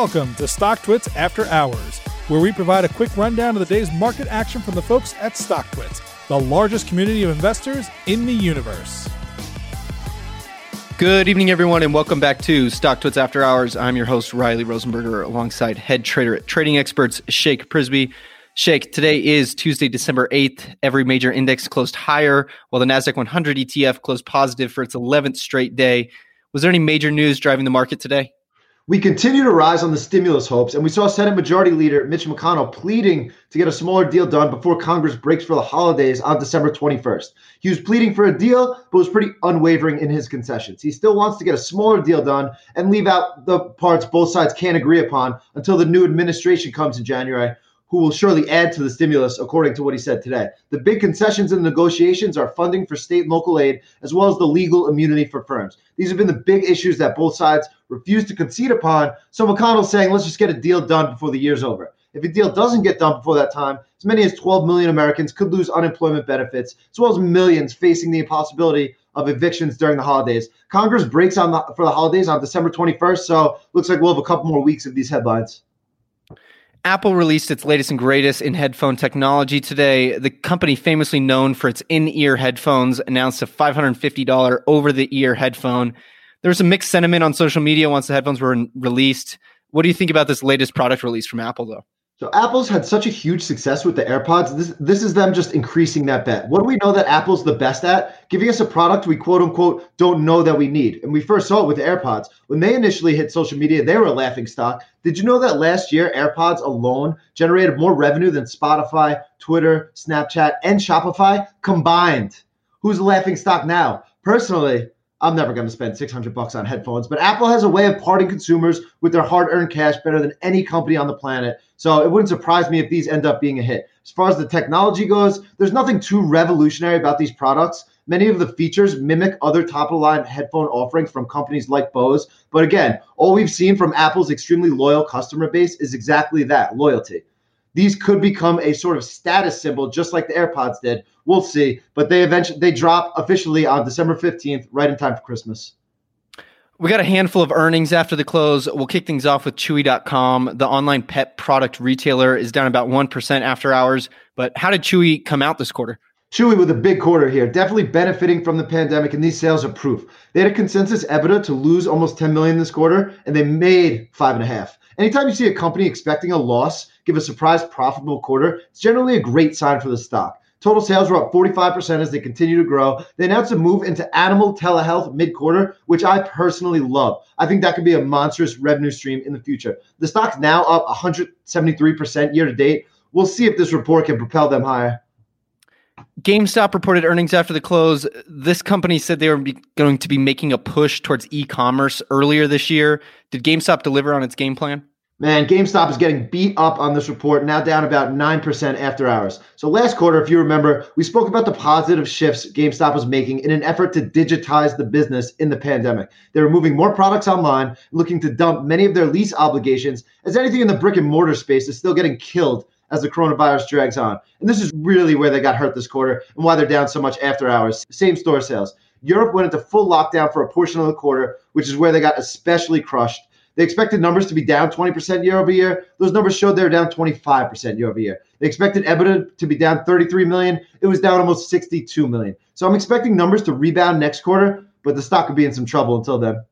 Welcome to StockTwits After Hours, where we provide a quick rundown of the day's market action from the folks at StockTwits, the largest community of investors in the universe. Good evening, everyone, and welcome back to StockTwits After Hours. I'm your host, Riley Rosenberger, alongside head trader at Trading Experts, Shake Prisby. Shake, today is Tuesday, December 8th. Every major index closed higher, while the NASDAQ 100 ETF closed positive for its 11th straight day. Was there any major news driving the market today? We continue to rise on the stimulus hopes, and we saw Senate Majority Leader Mitch McConnell pleading to get a smaller deal done before Congress breaks for the holidays on December 21st. He was pleading for a deal, but was pretty unwavering in his concessions. He still wants to get a smaller deal done and leave out the parts both sides can't agree upon until the new administration comes in January, who will surely add to the stimulus, according to what he said today. The big concessions in the negotiations are funding for state and local aid, as well as the legal immunity for firms. These have been the big issues that both sides refuse to concede upon. So McConnell's saying, let's just get a deal done before the year's over. If a deal doesn't get done before that time, as many as 12 million Americans could lose unemployment benefits, as well as millions facing the impossibility of evictions during the holidays. Congress breaks on the, for the holidays on December 21st, so looks like we'll have a couple more weeks of these headlines. Apple released its latest and greatest in headphone technology today. The company, famously known for its in ear headphones, announced a $550 over the ear headphone. There was some mixed sentiment on social media once the headphones were released. What do you think about this latest product release from Apple, though? So Apple's had such a huge success with the AirPods. This this is them just increasing that bet. What do we know that Apple's the best at? Giving us a product we quote unquote don't know that we need. And we first saw it with the AirPods. When they initially hit social media, they were a laughing stock. Did you know that last year AirPods alone generated more revenue than Spotify, Twitter, Snapchat, and Shopify combined? Who's a laughing stock now? Personally, I'm never going to spend 600 bucks on headphones, but Apple has a way of parting consumers with their hard-earned cash better than any company on the planet. So it wouldn't surprise me if these end up being a hit. As far as the technology goes, there's nothing too revolutionary about these products. Many of the features mimic other top-of-the-line headphone offerings from companies like Bose, but again, all we've seen from Apple's extremely loyal customer base is exactly that, loyalty these could become a sort of status symbol, just like the AirPods did. We'll see. But they eventually they drop officially on December 15th, right in time for Christmas. We got a handful of earnings after the close. We'll kick things off with Chewy.com. The online pet product retailer is down about 1% after hours. But how did Chewy come out this quarter? Chewy with a big quarter here, definitely benefiting from the pandemic, and these sales are proof. They had a consensus EBITDA to lose almost 10 million this quarter, and they made five and a half. Anytime you see a company expecting a loss give a surprise profitable quarter, it's generally a great sign for the stock. Total sales were up 45% as they continue to grow. They announced a move into animal telehealth mid quarter, which I personally love. I think that could be a monstrous revenue stream in the future. The stock's now up 173% year to date. We'll see if this report can propel them higher. GameStop reported earnings after the close. This company said they were going to be making a push towards e commerce earlier this year. Did GameStop deliver on its game plan? Man, GameStop is getting beat up on this report, now down about 9% after hours. So, last quarter, if you remember, we spoke about the positive shifts GameStop was making in an effort to digitize the business in the pandemic. They were moving more products online, looking to dump many of their lease obligations, as anything in the brick and mortar space is still getting killed as the coronavirus drags on. And this is really where they got hurt this quarter and why they're down so much after hours. Same store sales. Europe went into full lockdown for a portion of the quarter, which is where they got especially crushed. They expected numbers to be down 20% year over year. Those numbers showed they were down 25% year over year. They expected EBITDA to be down 33 million. It was down almost 62 million. So I'm expecting numbers to rebound next quarter, but the stock could be in some trouble until then.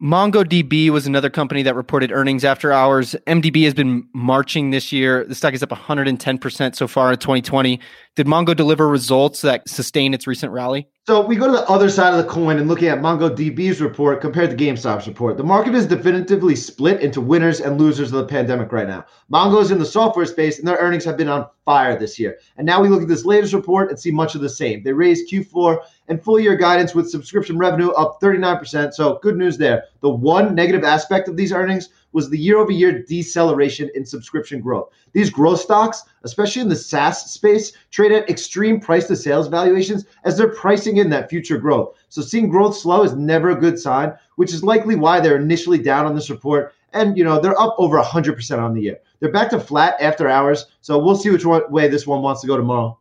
MongoDB was another company that reported earnings after hours. MDB has been marching this year. The stock is up 110% so far in 2020. Did Mongo deliver results that sustain its recent rally? So we go to the other side of the coin and looking at MongoDB's report compared to GameStop's report. The market is definitively split into winners and losers of the pandemic right now. Mongo is in the software space and their earnings have been on fire this year. And now we look at this latest report and see much of the same. They raised Q4 and full year guidance with subscription revenue up 39%. So good news there. The one negative aspect of these earnings was the year over year deceleration in subscription growth. These growth stocks, especially in the SaaS space, trade at extreme price to sales valuations as they're pricing in that future growth. So seeing growth slow is never a good sign, which is likely why they're initially down on this report. And you know they're up over 100% on the year. They're back to flat after hours. So we'll see which way this one wants to go tomorrow.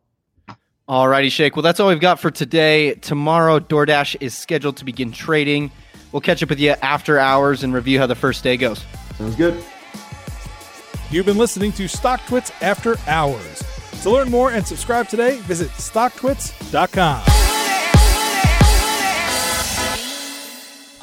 All righty, Shake. Well, that's all we've got for today. Tomorrow, DoorDash is scheduled to begin trading. We'll catch up with you after hours and review how the first day goes. Sounds good. You've been listening to Stock StockTwits After Hours. To learn more and subscribe today, visit stocktwits.com.